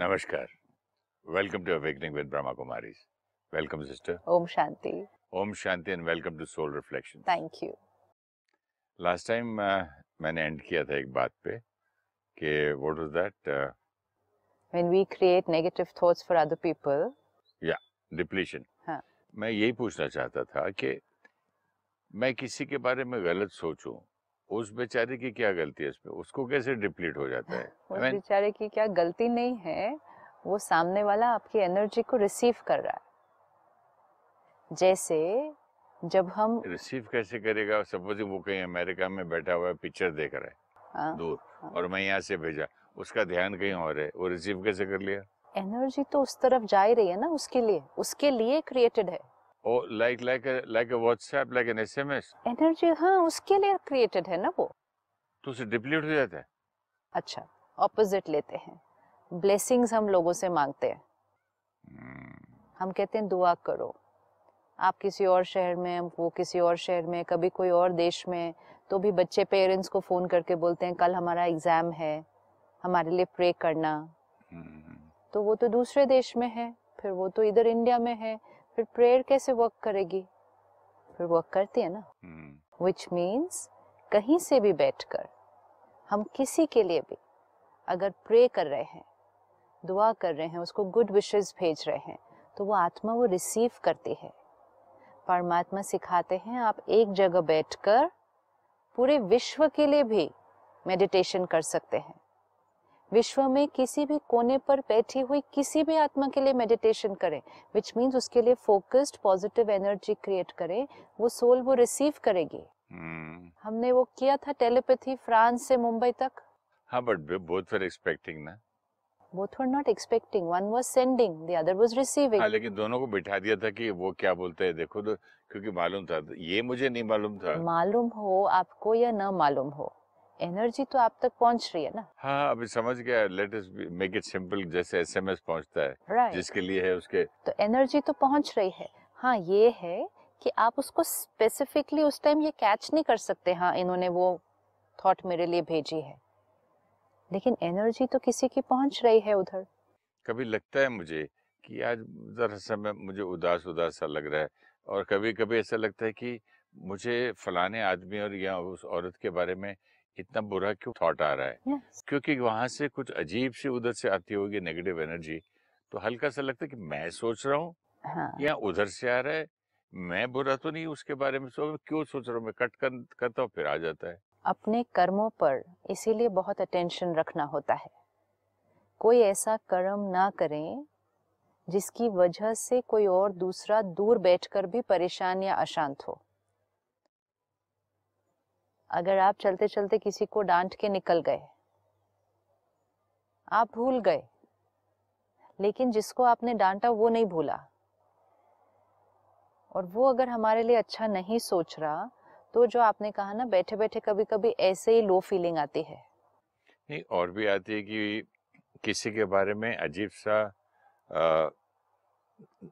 नमस्कार welcome to awakening with Brahma Kumari welcome sister Om Shanti. Om Shanti and welcome to soul reflection thank you last time मैंने end किया था एक बात पे कि what was that when we create negative thoughts for other people या depletion हाँ। मैं यही पूछना चाहता था कि मैं किसी के बारे में गलत सोचूं उस बेचारे की क्या गलती है इसमें? उसको कैसे डिप्लीट हो जाता है? उस I mean, बेचारे की क्या गलती नहीं है वो सामने वाला आपकी एनर्जी को रिसीव कर रहा है। जैसे जब हम रिसीव कैसे करेगा? सपोज़ वो कहीं अमेरिका में बैठा हुआ है पिक्चर देख रहा है हाँ, दूर हाँ। और मैं यहाँ से भेजा उसका ध्यान कहीं और है? वो रिसीव कैसे कर लिया? एनर्जी तो उस तरफ़ जा ही रही है ना उसके लिए उसके लिए क्रिएटेड है। ओ like like like WhatsApp like an SMS energy हाँ उसके लिए क्रिएटेड है ना वो। तो उसे डिप्लीट हो जाता है? अच्छा ऑपोजिट लेते हैं। ब्लेसिंग्स हम लोगों से मांगते हैं। हम्म, हम कहते हैं दुआ करो। आप किसी और शहर में हम वो किसी और शहर में कभी कोई और देश में तो भी बच्चे पेरेंट्स को फ़ोन करके बोलते हैं कल हमारा एग्ज़ाम है हमारे लिए प्रे करना। हम्म, तो वो तो दूसरे देश में है फिर वो तो इधर इंडिया में है फिर प्रेयर कैसे वर्क करेगी? फिर वर्क करती है ना? विच मीन्स कहीं से भी बैठकर हम किसी के लिए भी अगर प्रे कर रहे हैं दुआ कर रहे हैं उसको गुड विशेस भेज रहे हैं तो वो आत्मा वो रिसीव करती है। परमात्मा सिखाते हैं आप एक जगह बैठकर पूरे विश्व के लिए भी मेडिटेशन कर सकते हैं। विश्व में किसी भी कोने पर बैठी हुई किसी भी आत्मा के लिए मेडिटेशन करें विच मीन्स उसके लिए फोकस्ड पॉजिटिव एनर्जी क्रिएट करें वो सोल वो रिसीव करेगी। हम्म। हमने वो किया था टेलीपैथी फ्रांस से मुंबई तक। हाँ बट बोथ वर एक्सपेक्टिंग ना। Both were not expecting. One was sending the other was receiving. हाँ लेकिन दोनों को बिठा दिया था कि वो क्या बोलते हैं देखो तो क्योंकि मालूम था ये मुझे नहीं मालूम था। मालूम हो आपको या न मालूम हो। एनर्जी तो आप तक पहुँच रही है ना? हाँ अभी समझ गया let us make it simple जैसे एसएमएस पहुँचता है राइट जिसके लिए है उसके। तो एनर्जी तो पहुँच रही है। हाँ ये है कि आप उसको स्पेसिफिकली उस टाइम ये कैच नहीं कर सकते। हाँ इन्होंने वो थॉट मेरे लिए भेजी है। लेकिन एनर्जी तो किसी की पहुँच रही है उधर। कभी लगता है मुझे कि आज जरा समय मुझे उदास उदास सा लग रहा है और कभी कभी ऐसा लगता है कि मुझे फलाने आदमी और या उस औरत के बारे में इतना बुरा क्यों थॉट आ रहा है? Yes. क्योंकि वहाँ से कुछ अजीब सी उधर से आती होगी नेगेटिव एनर्जी तो हल्का सा लगता है कि मैं सोच रहा हूँ हाँ। या उधर से आ रहा है मैं बुरा तो नहीं उसके बारे में सोच क्यों सोच रहा हूँ मैं? कट कर करता हूँ फिर आ जाता है। अपने कर्मों पर इसीलिए बहुत अटेंशन रखना होता है। कोई ऐसा कर्म ना करें जिसकी वजह से कोई और दूसरा दूर बैठकर भी परेशान या अशांत हो। अगर आप चलते चलते किसी को डांट के निकल गए आप भूल गए लेकिन जिसको आपने डांटा वो नहीं भूला। और वो अगर हमारे लिए अच्छा नहीं सोच रहा तो जो आपने कहा ना बैठे बैठे कभी कभी ऐसे ही लो फीलिंग आती है। नहीं और भी आती है कि किसी के बारे में अजीब सा अ,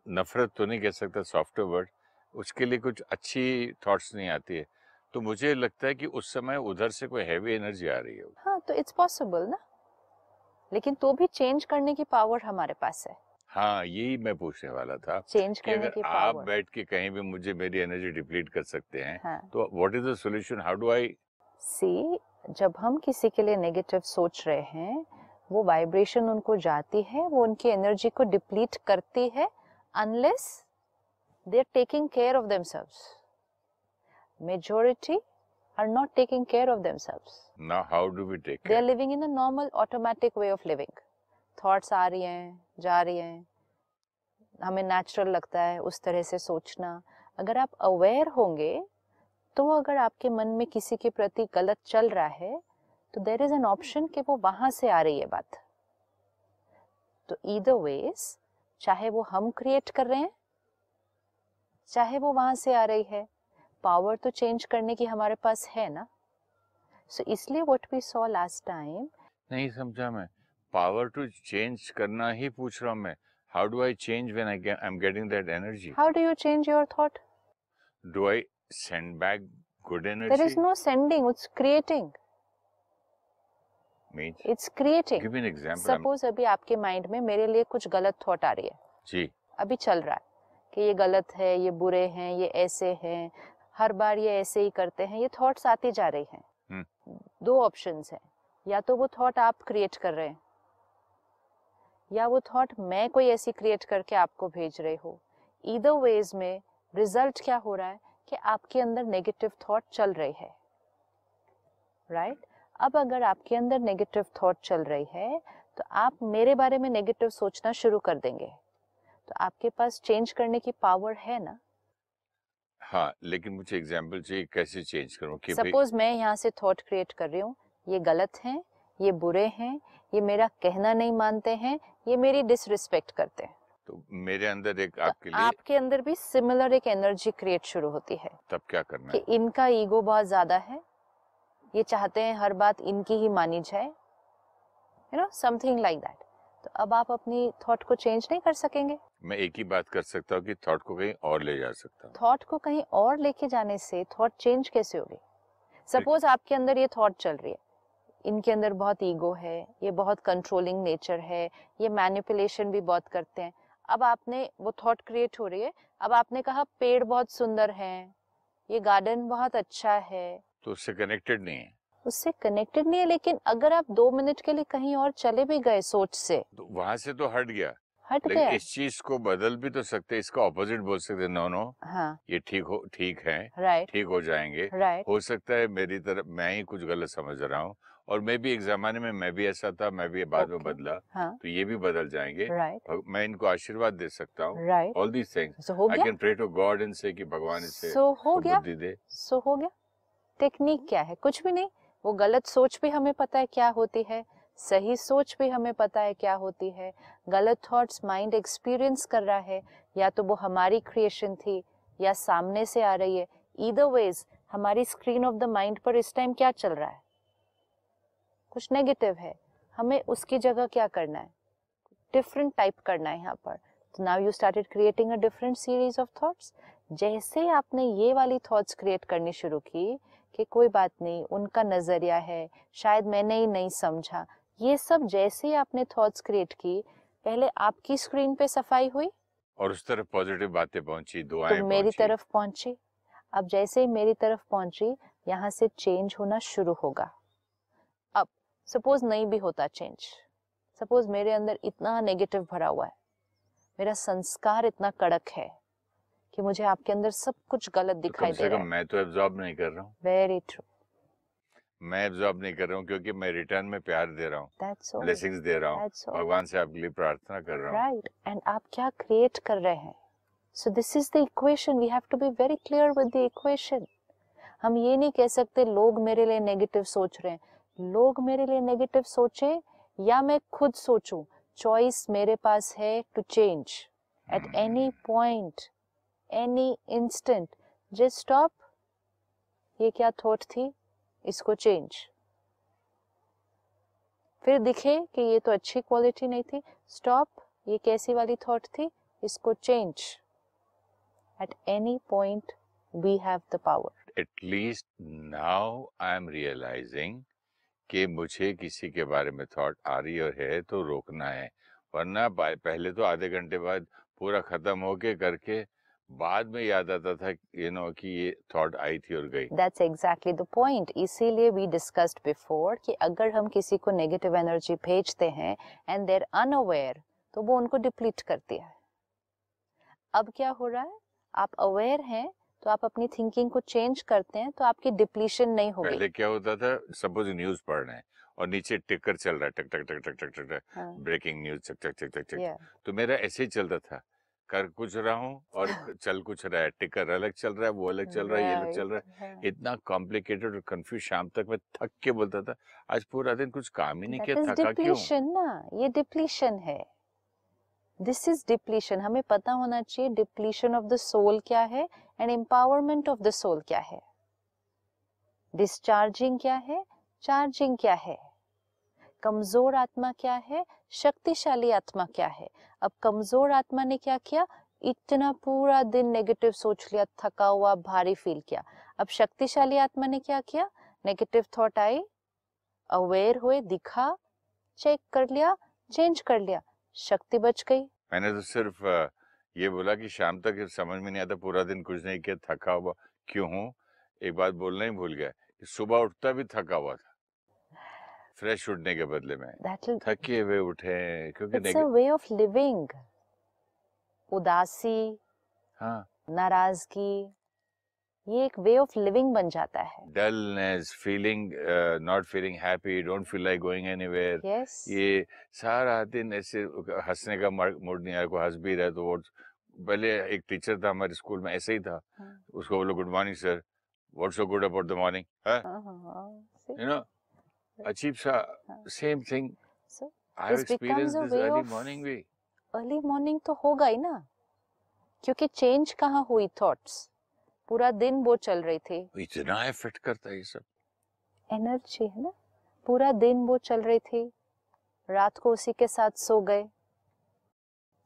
नफरत तो नहीं कह सकता सॉफ्ट वर्ड उसके लिए कुछ अच्छी थॉट्स नहीं आती है। तो मुझे लगता है कि उस समय उधर से कोई हैवी एनर्जी आ रही है हाँ तो इट्स पॉसिबल ना? लेकिन तो भी चेंज करने की पावर हमारे पास है। हाँ यही मैं पूछने वाला था चेंज करने की आप पावर बैठ के कहीं भी मुझे मेरी एनर्जी डिप्लीट कर सकते हैं हाँ। तो what is the solution how do I see जब हम किसी के लिए नेगेटिव सोच रहे हैं वो वाइब्रेशन उनको जाती है वो उनकी एनर्जी को डिप्लीट करती है unless they are taking care of themselves majority are not taking care of themselves now how do we take they are living in a normal automatic way of living thoughts आ रही हैं जा रही हैं। हमें natural लगता है उस तरह से सोचना। अगर आप अवेयर होंगे तो अगर आपके मन में किसी के प्रति गलत चल रहा है तो देर इज़ एन ऑप्शन कि वो वहाँ से आ रही है बात। तो ईदर वेज चाहे वो हम क्रिएट कर रहे हैं चाहे वो वहाँ से आ रही है पावर तो चेंज करने की हमारे पास है ना? सो so, इसलिए what we saw last time नहीं समझा मैं। पावर टू चेंज करना ही पूछ रहा हूँ मैं। How do I change when I I am getting that energy how do you change your thought do I send back good there is energy no sending it's creating. Means it's creating give me an example suppose अभी आपके mind में मेरे लिए कुछ गलत thought आ रही है। जी। अभी चल रहा है कि ये गलत है ये बुरे हैं ये ऐसे हैं हर बार ये ऐसे ही करते हैं ये थॉट्स आती जा रही हैं। दो ऑप्शंस हैं या तो वो थॉट आप क्रिएट कर रहे हैं या वो थॉट मैं कोई ऐसी क्रिएट करके आपको भेज रहे हो। ईदर वेज में रिज़ल्ट क्या हो रहा है कि आपके अंदर नेगेटिव थॉट चल रही है। Right right? अब अगर आपके अंदर नेगेटिव थॉट चल रही है तो आप मेरे बारे में नेगेटिव सोचना शुरू कर देंगे। तो आपके पास चेंज करने की पावर है ना? हाँ लेकिन मुझे एग्जांपल चाहिए कैसे चेंज करूँ कि सपोज़ मैं यहाँ से थॉट क्रिएट कर रही हूँ ये गलत हैं ये बुरे हैं ये मेरा कहना नहीं मानते हैं ये मेरी डिसरिस्पेक्ट करते हैं। तो मेरे अंदर एक तो आपके लिए आपके अंदर भी सिमिलर एक एनर्जी क्रिएट शुरू होती है तब क्या करना कि है? इनका ईगो बहुत ज़्यादा है ये चाहते हैं हर बात इनकी ही मानी जाए you know something like that तो अब आप अपनी थॉट को चेंज नहीं कर सकेंगे। मैं एक ही बात कर सकता हूँ कि थॉट को कहीं और ले जा सकता हूँ। थॉट को कहीं और लेके जाने से थॉट चेंज कैसे होगी? सपोज़ आपके अंदर ये थॉट चल रही है। इनके अंदर बहुत ईगो है ये बहुत कंट्रोलिंग नेचर है ये मैनिपुलेशन भी बहुत करते हैं। अब आपने वो थॉट क्रिएट हो रही है। अब आपने कहा पेड़ बहुत सुंदर है ये गार्डन बहुत अच्छा है। तो उससे कनेक्टेड नहीं है। उससे कनेक्टेड नहीं है लेकिन अगर आप दो मिनट के लिए कहीं और चले भी गए सोच से तो वहाँ से तो हट गया। हट गया। इस चीज़ को बदल भी तो सकते हैं, इसका ऑपोजिट बोल सकते हैं, नो नो हाँ। ये ठीक हो ठीक है राइट ठीक हो जाएँगे। राइट हो सकता है मेरी तरफ़ मैं ही कुछ गलत समझ रहा हूँ और मैं भी एक जमाने में मैं भी ऐसा था मैं भी बाद में बदला हाँ। तो ये भी बदल जाएँगे। भग- मैं इनको आशीर्वाद दे सकता हूँ। All these things I can pray to God and say कि भगवान इसे सो हो गया। दे। सो हो गया। टेक्निक क्या है? कुछ भी नहीं। वो गलत सोच भी हमें पता है क्या होती है। सही सोच भी हमें पता है क्या होती है। गलत थॉट्स माइंड एक्सपीरियंस कर रहा है, या तो वो हमारी क्रिएशन थी, या सामने से आ रही है। ईदर वेज हमारी स्क्रीन ऑफ़ द माइंड पर इस टाइम क्या चल रहा है? कुछ नेगेटिव है। हमें उसकी जगह क्या करना है? डिफरेंट टाइप करना है यहाँ पर। तो now you started creating a different series of thoughts जैसे आपने ये वाली थॉट्स क्रिएट करनी शुरू की कि कोई बात नहीं, उनका नज़रिया है, शायद मैंने ही नहीं समझा। ये सब जैसे ही आपने थॉट्स क्रिएट की पहले आपकी स्क्रीन पे सफ़ाई हुई? और उस तरफ़ पॉजिटिव बातें पहुँची दुआएँ तो मेरी तरफ़ पहुँची। अब जैसे ही मेरी तरफ़ पहुँची यहाँ से चेंज होना शुरू होगा। अब सपोज़ नहीं भी होता चेंज सपोज़ मेरे अंदर इतना नेगेटिव भरा हुआ है। मेरा संस्कार इतना कड़क है कि मुझे आपके अंदर सब कुछ गलत तो दिखाई कम दे रहा है। मैं तो एब्जॉर्ब नहीं कर रहा हूँ। वेरी ट्रू मैं एब्जॉर्ब नहीं कर रहा हूँ क्योंकि मैं रिटर्न में प्यार दे रहा हूँ ब्लेसिंग्स दे रहा हूँ भगवान से आपके लिए प्रार्थना कर रहा हूँ। राइट एंड आप क्या क्रिएट कर रहे हैं? So this is the equation we have to be very clear with the equation हम ये नहीं कह सकते लोग मेरे लिए नेगेटिव सोच रहे हैं। लोग मेरे लिए नेगेटिव सोचे या मैं खुद सोचूं? चॉइस मेरे पास है to change at any point any instant just stop ये क्या थॉट थी? इसको चेंज फिर दिखे कि ये तो अच्छी क्वालिटी नहीं थी. स्टॉप ये कैसी वाली थॉट थी? इसको change at any point we have the power at least now I am realizing कि मुझे किसी के बारे में थॉट आ रही और है तो रोकना है. वरना पहले तो आधे घंटे बाद पूरा खत्म होके करके बाद में याद आता था यू नो कि ये थॉट आई थी और गई। दैट्स एग्जैक्टली द पॉइंट इसीलिए वी डिस्कस्ड बिफोर कि अगर हम किसी को नेगेटिव एनर्जी भेजते हैं एंड देर अनअवेयर तो वो उनको डिप्लीट करती है। अब क्या हो रहा है? आप अवेयर हैं तो आप अपनी थिंकिंग को चेंज करते हैं तो आपकी डिप्लीशन नहीं होगी। पहले क्या होता था? सपोज़ न्यूज़ पढ़ रहे हैं और नीचे टिकर चल रहा है टक टक टक टक टक टक टक हाँ, ब्रेकिंग न्यूज़ चक चक चक चक चक तो मेरा ऐसे ही चलता था। कर कुछ रहा हूँ और चल कुछ रहा है। टिकर अलग चल रहा है वो अलग चल रहा है ये अलग चल रहा है। इतना कॉम्प्लिकेटेड और कंफ्यूज शाम तक मैं थक के बोलता था आज पूरा दिन कुछ काम ही नहीं किया थका क्यों? ना ये डिप्लीशन है। दिस इज़ डिप्लीशन हमें पता होना चाहिए डिप्लीशन ऑफ़ द सोल क्या है and empowerment of the soul क्या है। डिस्चार्जिंग क्या है चार्जिंग क्या है। कमज़ोर आत्मा क्या है? शक्तिशाली आत्मा क्या है? अब कमज़ोर आत्मा ने क्या किया? इतना पूरा दिन नेगेटिव सोच लिया, थका हुआ, भारी फील किया। अब शक्तिशाली आत्मा ने क्या किया? नेगेटिव थॉट आई अवेयर हुए, दिखा चेक कर लिया चेंज कर लिया। शक्ति बच गई। मैंने तो सिर्फ़ ये बोला कि शाम तक समझ में नहीं आता, पूरा दिन कुछ नहीं किया, थका हुआ, क्यों हूँ? एक बात बोलना ही भूल गया। सुबह उठता भी थका हुआ था। फ्रेश उठने के बदले में। थके हुए उठे क्योंकि it's a way of living उदासी हाँ। नाराज़गी ये एक वे ऑफ़ लिविंग बन जाता है। Dullness feeling not feeling happy don't feel like going anywhere yes ये सारा दिन ऐसे हंसने का मूड नहीं आया कोई हंस भी रहा है तो वो पहले एक टीचर था हमारे स्कूल में ऐसे ही था। हाँ। उसको बोलो good morning sir what's so good about the morning you know अजीब सा हाँ। Same thing So, this a this way early of- morning भी अर्ली मॉर्निंग तो होगा ही ना क्योंकि चेंज कहाँ हुई थॉट्स पूरा दिन वो चल रही थी। इतना इफ़ेक्ट करता है ये सब। एनर्जी है ना? पूरा दिन वो चल रही थी। रात को उसी के साथ सो गए।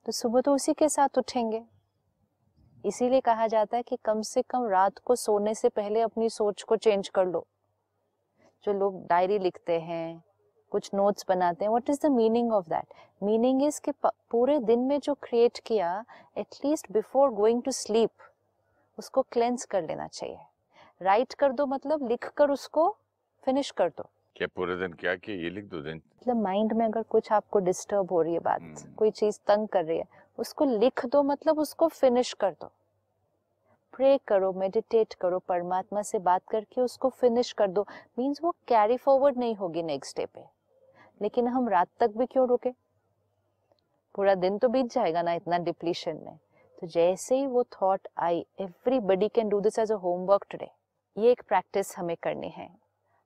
तो सुबह तो उसी के साथ उठेंगे। इसीलिए कहा जाता है कि कम से कम रात को सोने से पहले अपनी सोच को चेंज कर लो। जो लोग डायरी लिखते हैं कुछ नोट्स बनाते हैं what is the meaning of that meaning is कि पूरे दिन में जो क्रिएट किया at least before going to sleep उसको क्लेंस कर लेना चाहिए। राइट कर दो मतलब लिख कर उसको फिनिश कर दो। क्या पूरे दिन क्या किया? ये लिख दो दिन। मतलब माइंड में अगर कुछ आपको डिस्टर्ब हो रही है बात हम्म। कोई चीज़ तंग कर रही है उसको लिख दो मतलब उसको फिनिश कर दो। प्रे करो मेडिटेट करो, परमात्मा से बात करके उसको फिनिश कर दो। मींस वो कैरी फॉरवर्ड नहीं होगी नेक्स्ट डे पे। लेकिन हम रात तक भी क्यों रुके? पूरा दिन तो बीत जाएगा ना इतना डिप्लीशन में। तो जैसे ही वो thought I everybody can do this as a homework today ये एक प्रैक्टिस हमें करनी है।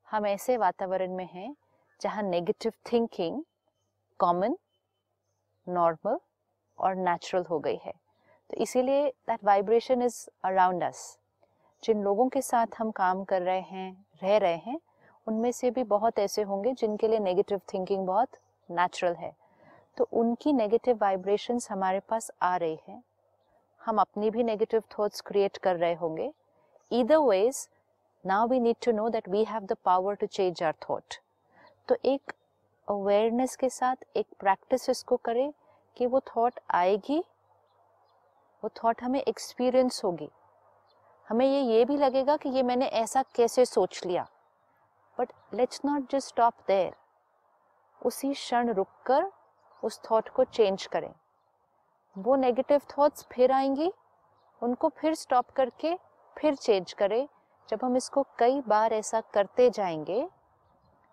हम ऐसे वातावरण में हैं जहाँ नेगेटिव थिंकिंग कॉमन नॉर्मल और नेचुरल हो गई है। तो इसीलिए that vibration is around us जिन लोगों के साथ हम काम कर रहे हैं, रह रहे हैं, उनमें से भी बहुत ऐसे होंगे जिनके लिए नेगेटिव थिंकिंग बहुत नेचुरल है। तो उनकी नेगेटिव वाइब्रेशंस हमारे पास आ रही हैं। हम अपनी भी नेगेटिव थॉट्स क्रिएट कर रहे होंगे। Either ways now we need to know that we have the power to change our thought. तो एक अवेयरनेस के साथ एक प्रैक्टिस इसको करें कि वो थॉट आएगी वो थॉट हमें एक्सपीरियंस होगी। हमें ये ये भी लगेगा कि ये मैंने ऐसा कैसे सोच लिया। But let's not just stop there उसी क्षण रुककर उस थॉट को चेंज करें। वो नेगेटिव थॉट्स फिर आएँगी उनको फिर स्टॉप करके फिर चेंज करें। जब हम इसको कई बार ऐसा करते जाएँगे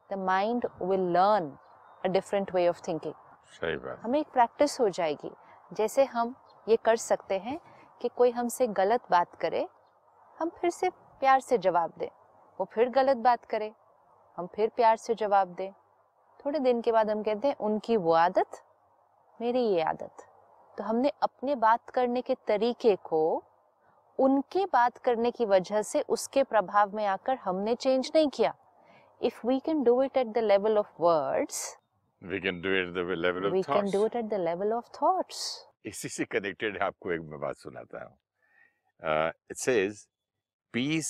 the mind will learn a different way of thinking सही बात। हमें एक प्रैक्टिस हो जाएगी। जैसे हम ये कर सकते हैं कि कोई हमसे गलत बात करे हम फिर से प्यार से जवाब दें। वो फिर गलत बात करे हम फिर प्यार से जवाब दें। थोड़े दिन के बाद हम कहते हैं उनकी वो आदत मेरी ये आदत। तो हमने अपने बात करने के तरीके को उनके बात करने की वजह से उसके प्रभाव में आकर हमने चेंज नहीं किया। If we can do it at the level of words we can do it the level we of can do thoughts it at the level of thoughts इसी से कनेक्टेड आपको एक मैं बात सुनाता हूँ it says peace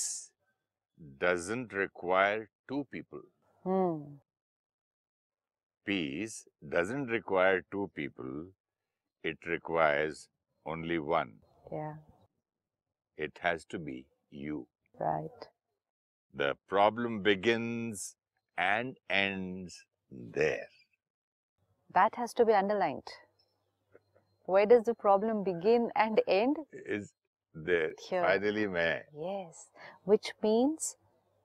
two people hmm. peace doesn't require two people it requires only one yeah it has to be you right the problem begins and ends there that has to be underlined where does the problem begin and end? Is there Here. finally मैं. Yes. Which means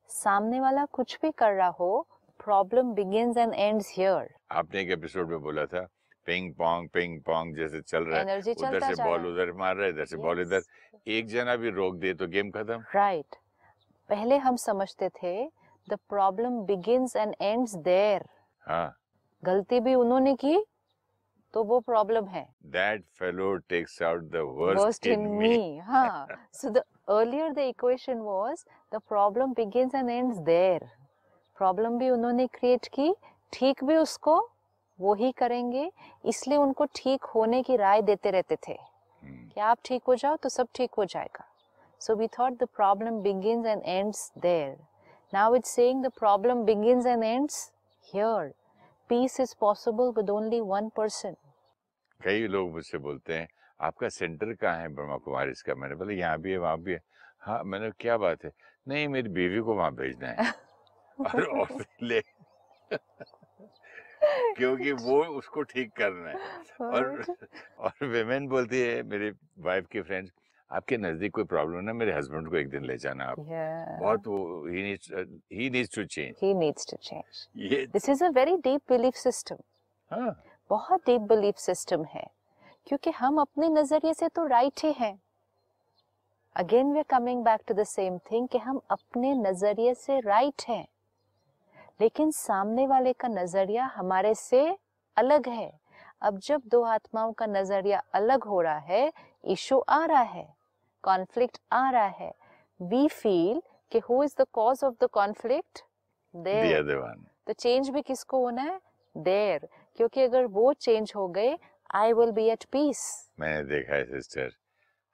सामने वाला कुछ भी कर रहा हो problem begins and ends here. आपने एक एपिसोड में बोला था पिंग पोंग पिंग पोंग जैसे चल रहा है उधर से बॉल उधर मार रहा है इधर से yes. बॉल इधर. एक जना भी रोक दे तो गेम खत्म. Right right. पहले हम समझते थे the problem begins and ends there हाँ. गलती भी उन्होंने की तो वो प्रॉब्लम है that fellow takes out the worst, worst in me. Huh. so the earlier the equation was the problem begins and ends there. Problem भी उन्होंने क्रिएट की ठीक भी उसको वो ही करेंगे इसलिए उनको ठीक होने की राय देते रहते थे Hmm. कि आप ठीक हो जाओ तो सब ठीक हो जाएगा so we thought the problem begins and ends there now it's saying the problem begins and ends here peace is possible with only one person. कई लोग मुझसे बोलते हैं आपका सेंटर कहाँ है ब्रह्मा कुमारी इसका? मैंने बोला यहाँ भी है वहाँ भी है। हाँ मैंने क्या बात है? नहीं मेरी बीवी को वहाँ भेजना है। और, और ले क्योंकि वो उसको ठीक करना है। और और? विमेन बोलती है मेरी वाइफ की फ्रेंड्स आपके नज़दीक कोई प्रॉब्लम ना मेरे हस्बैंड को एक दिन ले जाना आप। Yeah. बहुत वो ही needs he needs to change he needs to change. ये this is a very deep belief system हाँ। बहुत डीप बिलीफ सिस्टम है। क्योंकि हम अपने नज़रिए से तो राइट ही हैं। Again we are coming back to the same thing कि हम अपने नज़रिए से राइट हैं। लेकिन सामने वाले का नज़रिया हमारे से अलग है। अब जब दो आत्माओं का नज़रिया अलग हो रहा है इशू आ रहा है। कॉन्फ्लिक्ट आ रहा है। वी फील कि who is the cause of the conflict there तो चेंज भी किसको होना है? देर क्योंकि अगर वो चेंज हो गए I will be at peace मैंने देखा है सिस्टर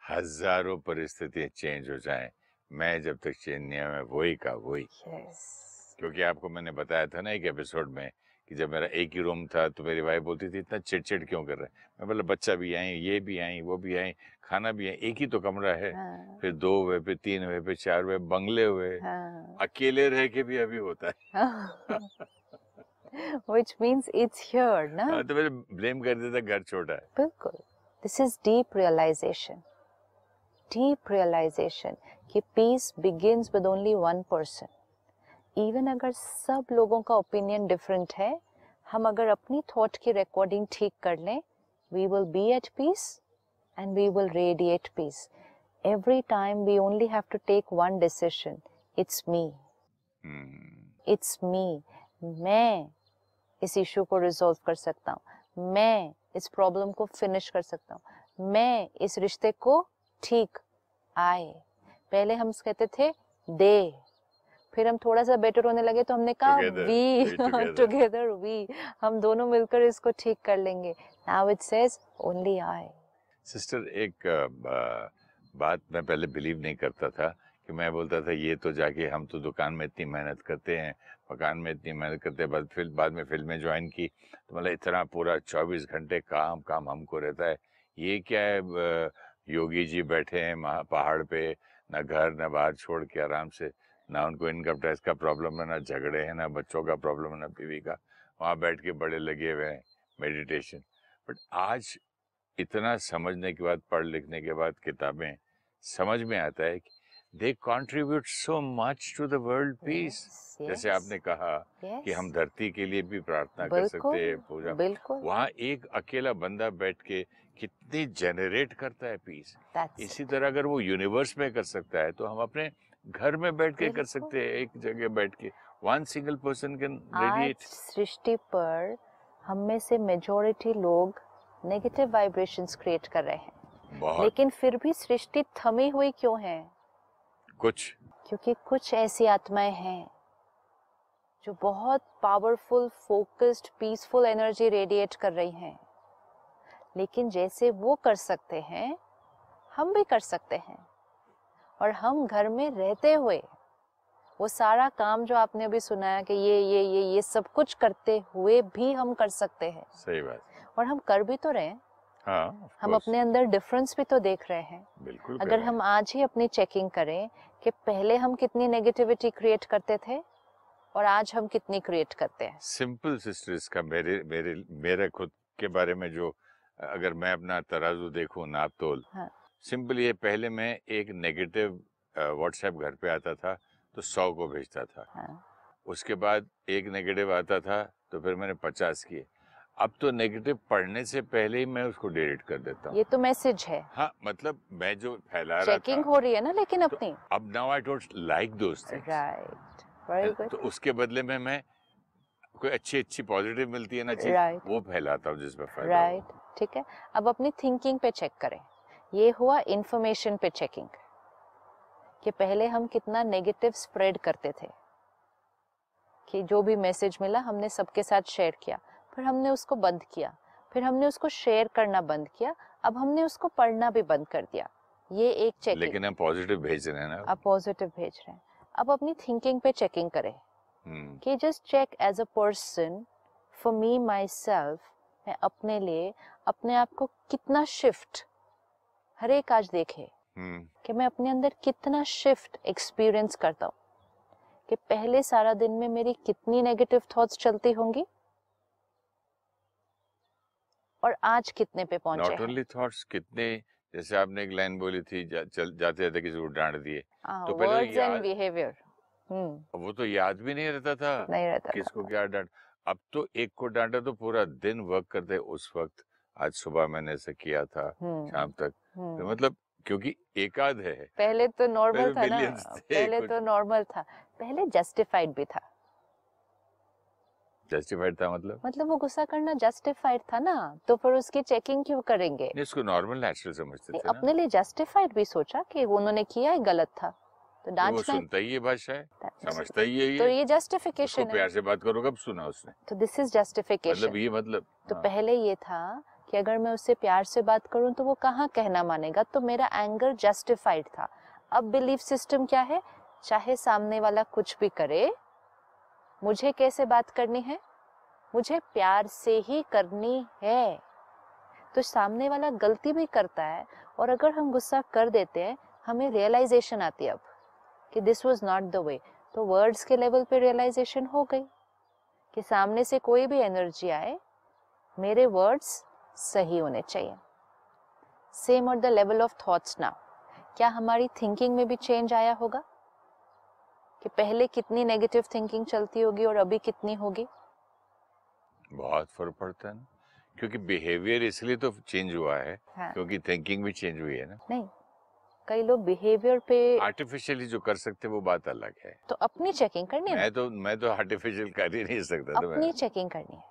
हज़ारों परिस्थितियाँ चेंज हो जाएँ। मैं जब तक चेंज नहीं हुआ मैं वही का वही। यस क्योंकि आपको मैंने बताया था ना एक एपिसोड में कि जब मेरा एक ही रूम था तो मेरी वाइफ बोलती थी इतना चिड़चिड़ क्यों कर रहे हैं? मैं बोला बच्चा भी आई ये भी आई वो भी आई खाना भी आई एक ही तो कमरा है। हाँ, फिर दो हुए फिर तीन हुए फिर चार हुए बंगले हुए हाँ, अकेले रह के भी अभी होता है। Which means it's here ना? हाँ, तो मेरे ब्लेम कर देता घर छोटा है। बिल्कुल। This is deep realization deep realization कि peace begins with only one person even अगर सब लोगों का ओपिनियन डिफरेंट है हम अगर अपनी थॉट की रिकॉर्डिंग ठीक कर लें we will be at peace and we will radiate peace every time we only have to take one decision it's me. It's me मैं इस इशू को रिजोल्व कर सकता हूँ. मैं इस प्रॉब्लम को फिनिश कर सकता हूँ. मैं इस रिश्ते को ठीक आए. पहले हम कहते थे दे. फिर हम थोड़ा सा बेटर होने लगे तो हमने कहा वी टुगेदर वी हम दोनों मिलकर इसको ठीक कर लेंगे. Now it says only I sister, एक बात मैं पहले बिलीव नहीं करता था कि मैं बोलता था, ये तो जाके हम तो दुकान में इतनी मेहनत करते हैं, मकान में इतनी मेहनत करते हैं, बाद फिर, बाद में फ़िल्में ज्वाइन की तो मतलब इतना पूरा चौबीस घंटे काम काम हमको रहता है। ये क्या है योगी जी बैठे हैं पहाड़ पे, ना घर, ना बाहर छोड़ के आराम से, ना उनको इनकम टैक्स का प्रॉब्लम है, ना झगड़े हैं, ना बच्चों का प्रॉब्लम है, ना बीवी का। वहाँ बैठ के बड़े लगे हुए हैं मेडिटेशन बट आज इतना समझने के बाद पढ़ लिखने के बाद किताबें समझ में आता है कि they contribute so much to the world peace जैसे आपने कहा yes. कि हम धरती के लिए भी प्रार्थना कर सकते हैं पूजा। वहाँ एक अकेला बंदा बैठ के कितनी जनरेट करता है पीस that's इसी तरह अगर वो यूनिवर्स में कर सकता है तो हम अपने घर में बैठ के कर सकते हैं एक जगह बैठ के। One single person can radiate सृष्टि पर हम में से मेजोरिटी लोग नेगेटिव वाइब्रेशंस क्रिएट कर रहे हैं। लेकिन फिर भी सृष्टि थमी हुई क्यों है? कुछ। क्योंकि कुछ ऐसी आत्माएँ हैं जो बहुत powerful focused peaceful energy radiate कर रही हैं। लेकिन जैसे वो कर सकते हैं हम भी कर सकते हैं। और हम घर में रहते हुए वो सारा काम जो आपने अभी सुनाया कि ये ये ये ये सब कुछ करते हुए भी हम कर सकते हैं। सही बात। और हम कर भी तो रहे हैं। हाँ हम अपने अंदर डिफरेंस भी तो देख रहे हैं। बिल्कुल अगर हम आज ही अपनी चेकिंग करें कि पहले हम कितनी नेगेटिविटी क्रिएट करते थे और आज हम कितनी क्रिएट करते हैं। सिंपल सिस्टर इसका मेरे मेरे मेरे खुद के बारे में जो अगर मैं अपना तराजू देखूँ नाप तोल हाँ। सिंपल ये पहले मैं एक नेगेटिव व्हाट्सएप घर पे आता था तो सौ को भेजता था। हाँ, उसके बाद एक नेगेटिव आता था तो फिर मैंने पचास किए। अब तो नेगेटिव पढ़ने से पहले ही मैं उसको डिलीट कर देता हूँ। ये तो मैसेज है। हाँ मतलब मैं जो फैला रहा चेकिंग हो रही है ना लेकिन तो अपनी। अब now I don't like those things right तो उसके बदले में मैं कोई अच्छी अच्छी पॉजिटिव मिलती है ना चीज़ Right. वो फैलाता हूँ जिसमें फ़ायदा। राइट ठीक है। अब अपनी थिंकिंग पे चेक करें। ये हुआ इंफॉर्मेशन पे चेकिंग कि पहले हम कितना नेगेटिव स्प्रेड करते थे। कि जो भी मैसेज मिला हमने सबके साथ शेयर किया। फिर हमने उसको बंद किया फिर हमने उसको शेयर करना बंद किया अब हमने उसको पढ़ना भी बंद कर दिया। ये एक चेकिंग लेकिन हम पॉजिटिव भेज रहे हैं ना अब। पॉजिटिव भेज रहे हैं। अब अपनी थिंकिंग पे चेकिंग करें। हम्म। कि just check as a person for me myself मैं अपने लिए अपने आप को कितना शिफ्ट हर एक आज देखे। हम्म। कि मैं अपने अंदर कितना शिफ्ट एक्सपीरियंस करता हूँ। कि पहले सारा दिन में मेरी कितनी नेगेटिव थॉट्स चलती होंगी और आज कितने पे पहुँचे नॉट ओनली थॉट्स कितने जैसे आपने एक लाइन बोली थी जा, चल जाते जाते किसी को डांट दिए। तो पहले याद- बिहेवियर हम्म। वो तो याद भी नहीं रहता था नहीं रहता किसको क्या डांट। अब तो एक को डांटा तो पूरा दिन वर्क करते उस वक्त। आज सुबह मैंने ऐसे किया था हम्म। शाम तक। तो हम्म मतलब क्योंकि एकाध है। पहले तो नॉर्मल था ना पहले तो नॉर्मल था। पहले जस्टिफाइड भी था। जस्टिफाइड था मतलब? मतलब वो गुस्सा करना जस्टिफाइड था ना तो फिर उसकी चेकिंग क्यों करेंगे? नहीं, इसको नॉर्मल नेचुरल समझते थे अपने लिए जस्टिफाइड भी सोचा कि वो उन्होंने किया है गलत था। तो तो वो सुनता ही ये भाषा है समझता ही है तो ये जस्टिफिकेशन है। प्यार से बात करो कब सुना उसने? तो दिस इज़ जस्टिफिकेशन मतलब ये मतलब तो हाँ, पहले ये था कि अगर मैं उससे प्यार से बात करूँ तो वो कहाँ कहना मानेगा? तो मेरा एंगर जस्टिफाइड था। अब बिलीफ सिस्टम क्या है? चाहे सामने वाला कुछ भी करे मुझे कैसे बात करनी है? मुझे प्यार से ही करनी है। तो सामने वाला गलती भी करता है और अगर हम गुस्सा कर देते हैं, हमें रियलाइजेशन आती है अब कि this was not the way तो वर्ड्स के लेवल पे रियलाइजेशन हो गई कि सामने से कोई भी एनर्जी आए, मेरे वर्ड्स सही होने चाहिए। Same at the level of thoughts now क्या हमारी थिंकिंग में भी चेंज आया होगा? कि पहले कितनी नेगेटिव थिंकिंग चलती होगी और अभी कितनी होगी? बहुत फ़र्क पड़ता है ना। क्योंकि बिहेवियर इसलिए तो चेंज हुआ है हाँ। क्योंकि थिंकिंग भी चेंज हुई है ना। नहीं कई लोग बिहेवियर पे आर्टिफिशियली जो कर सकते वो बात अलग है। तो अपनी चेकिंग करनी है मैं तो मैं तो आर्टिफिशियल कर ही नहीं सकता तो अपनी मैं चेकिंग करनी है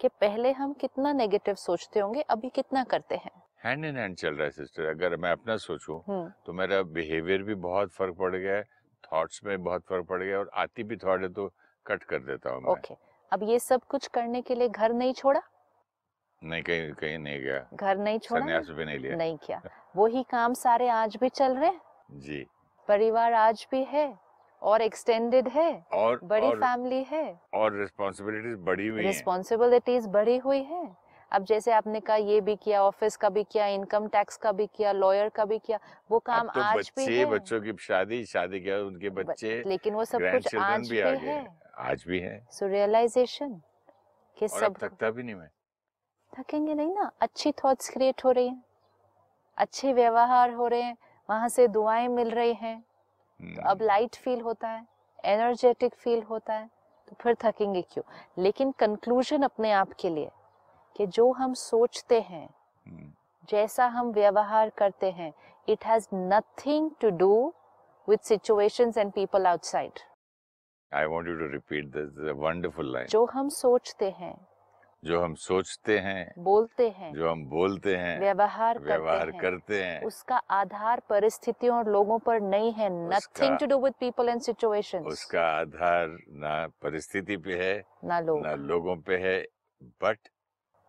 कि पहले हम कितना नेगेटिव सोचते होंगे अभी कितना करते हैं। हैंड इन हैंड चल रहा है सिस्टर अगर मैं अपना सोचूं हम्म। तो मेरा बिहेवियर भी बहुत फ़र्क पड़ गया है। थॉट्स में बहुत फ़र्क पड़ गया और आती भी थॉट है तो कट कर देता हूँ मैं। ओके अब ये सब कुछ करने के लिए घर नहीं छोड़ा? नहीं कहीं कहीं नहीं गया। घर नहीं छोड़ा संन्यास भी नहीं लिया। नहीं किया। वही काम सारे आज भी चल रहे जी। परिवार आज भी है और एक्सटेंडेड है और बड़ी और, फैमिली है। और रिस्पॉन्सिबिलिटीज बड़ी हुई रिस्पॉन्सिबिलिटीज बढ़ी हुई है। अब जैसे आपने कहा ये भी किया ऑफ़िस का भी किया इनकम टैक्स का भी किया लॉयर का भी किया वो काम तो आज भी है। बच्चों की शादी शादी के बाद उनके बच्चे लेकिन वो सब कुछ आज भी भी है। आज भी है। सो रियलाइजेशन कि सब थकता भी नहीं मैं। थकेंगे नहीं ना? अच्छी थॉट्स क्रिएट हो रही हैं। अच्छे व्यवहार हो रहे हैं वहाँ से दुआएँ मिल रही हैं। तो अब हम्म, लाइट फील होता है एनर्जेटिक फील होता है तो फिर थकेंगे क्यों? लेकिन कंक्लूजन अपने आप के लिए कि जो हम सोचते हैं हम्म, जैसा हम व्यवहार करते हैं it has nothing to do with situations and people outside I want you to repeat this. This is a wonderful जो हम सोचते हैं जो हम सोचते हैं बोलते हैं जो हम बोलते हैं व्यवहार व्यवहार करते हैं करते हैं उसका आधार परिस्थितियों और लोगों पर नहीं है। Nothing to do with people and situations उसका आधार ना परिस्थिति पे है ना लोग। ना लोगों पे है but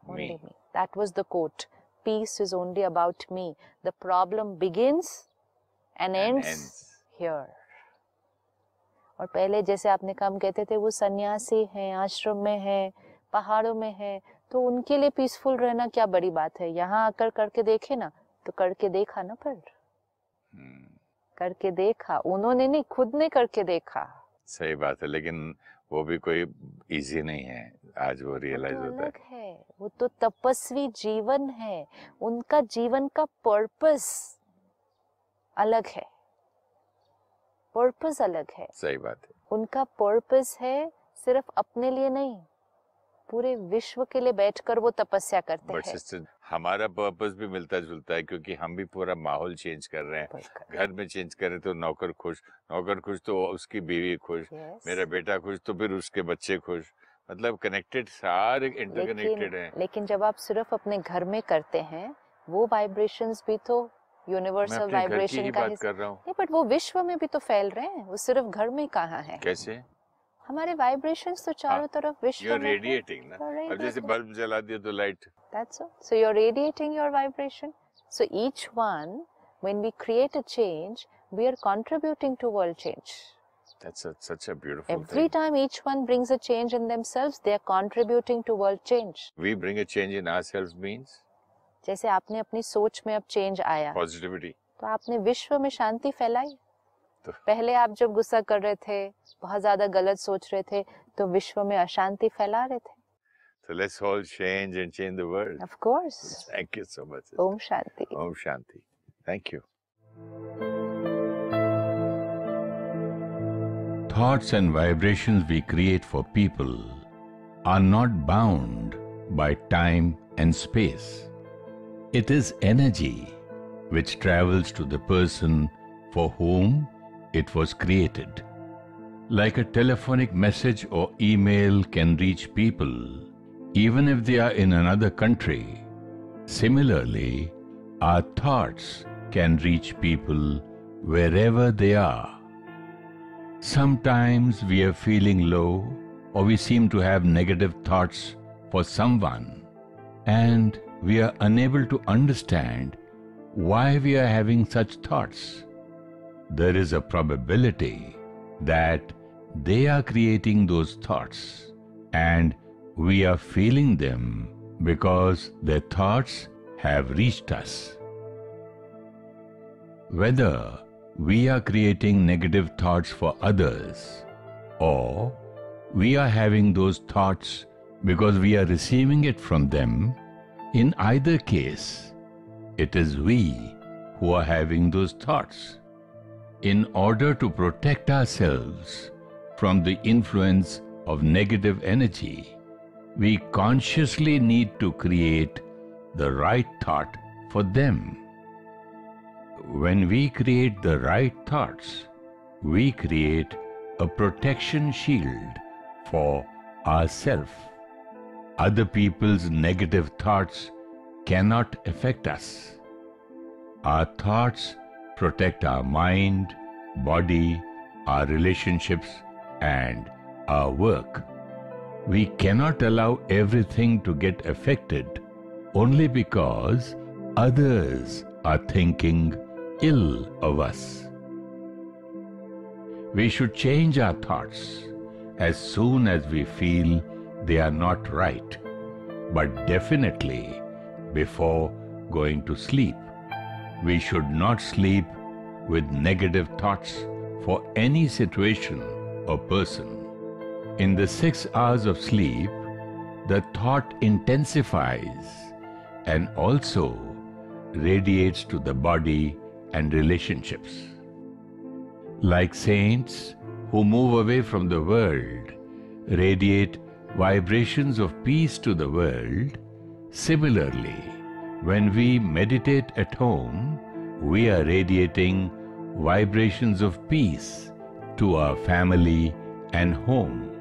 only me. me that was the quote peace is only about me. The problem begins and And ends ends. here. और पहले जैसे आपने काम कहते थे वो सन्यासी हैं आश्रम में हैं पहाड़ों में हैं तो उनके लिए पीसफुल रहना क्या बड़ी बात है? यहाँ आकर करके देखे ना तो करके देखा ना पर? हम्म, करके देखा। उन्होंने नहीं खुद ने करके देखा। सही बात है लेकिन वो भी कोई इजी नहीं है आज वो रियलाइज़ तो होता है। है वो तो तपस्वी जीवन है उनका जीवन का पर्पस अलग है। पर्पस अलग है। सही बात है। उनका पर्पस है सिर्फ़ अपने लिए नहीं पूरे विश्व के लिए बैठकर वो तपस्या करते हैं। हमारा पर्पस भी मिलता जुलता है क्योंकि हम भी पूरा माहौल चेंज कर रहे हैं। घर में चेंज करें तो नौकर खुश नौकर खुश तो उसकी बीवी खुश Yes. मेरा बेटा खुश तो फिर उसके बच्चे खुश। मतलब कनेक्टेड सारे इंटरकनेक्टेड हैं। लेकिन जब आप सिर्फ़ अपने घर में करते हैं वो वाइब्रेशंस भी तो यूनिवर्सल वाइब्रेशन का बात कर रहा हूँ। नहीं बट वो विश्व में भी तो फैल रहे हैं वो सिर्फ़ घर में कहाँ है? कैसे? हमारे वाइब्रेशंस तो चारों तरफ़ विश्व यू आर रेडिएटिंग ना। अब जैसे बल्ब जला दिए तो light that's so so you are radiating your vibration so each one when we create a change we are contributing to world change that's such a beautiful thing every time each one brings a change in themselves they are contributing to world change we bring a change in ourselves means जैसे आपने अपनी सोच में अब change आया। Positivity तो आपने विश्व में शांति फैलाई। तो- पहले आप जब गुस्सा कर रहे थे बहुत ज़्यादा गलत सोच रहे थे तो विश्व में अशांति फैला रहे थे So let's all change and change the world. Of course Thank you so much. Om Shanti Om Shanti. Thank you. Thoughts and vibrations we create for people are not bound by time and space. It is energy which travels to the person for whom it was created. Like a telephonic message or email can reach people even if they are in another country, similarly, our thoughts can reach people wherever they are. Sometimes we are feeling low or we seem to have negative thoughts for someone and we are unable to understand why we are having such thoughts. There is a probability that they are creating those thoughts and we are feeling them because their thoughts have reached us. Whether we are creating negative thoughts for others or we are having those thoughts because we are receiving it from them, in either case, it is we who are having those thoughts. In order to protect ourselves from the influence of negative energy, we consciously need to create the right thought for them. When we create the right thoughts, we create a protection shield for ourselves. Other people's negative thoughts cannot affect us. Our thoughts protect our mind, body, our relationships, and our work. We cannot allow everything to get affected only because others are thinking ill of us. We should change our thoughts as soon as we feel they are not right, but definitely before going to sleep. We should not sleep with negative thoughts for any situation or person. In the six hours of sleep, the thought intensifies and also radiates to the body and relationships. Like saints who move away from the world radiate vibrations of peace to the world, similarly, when we meditate at home, we are radiating vibrations of peace to our family and home.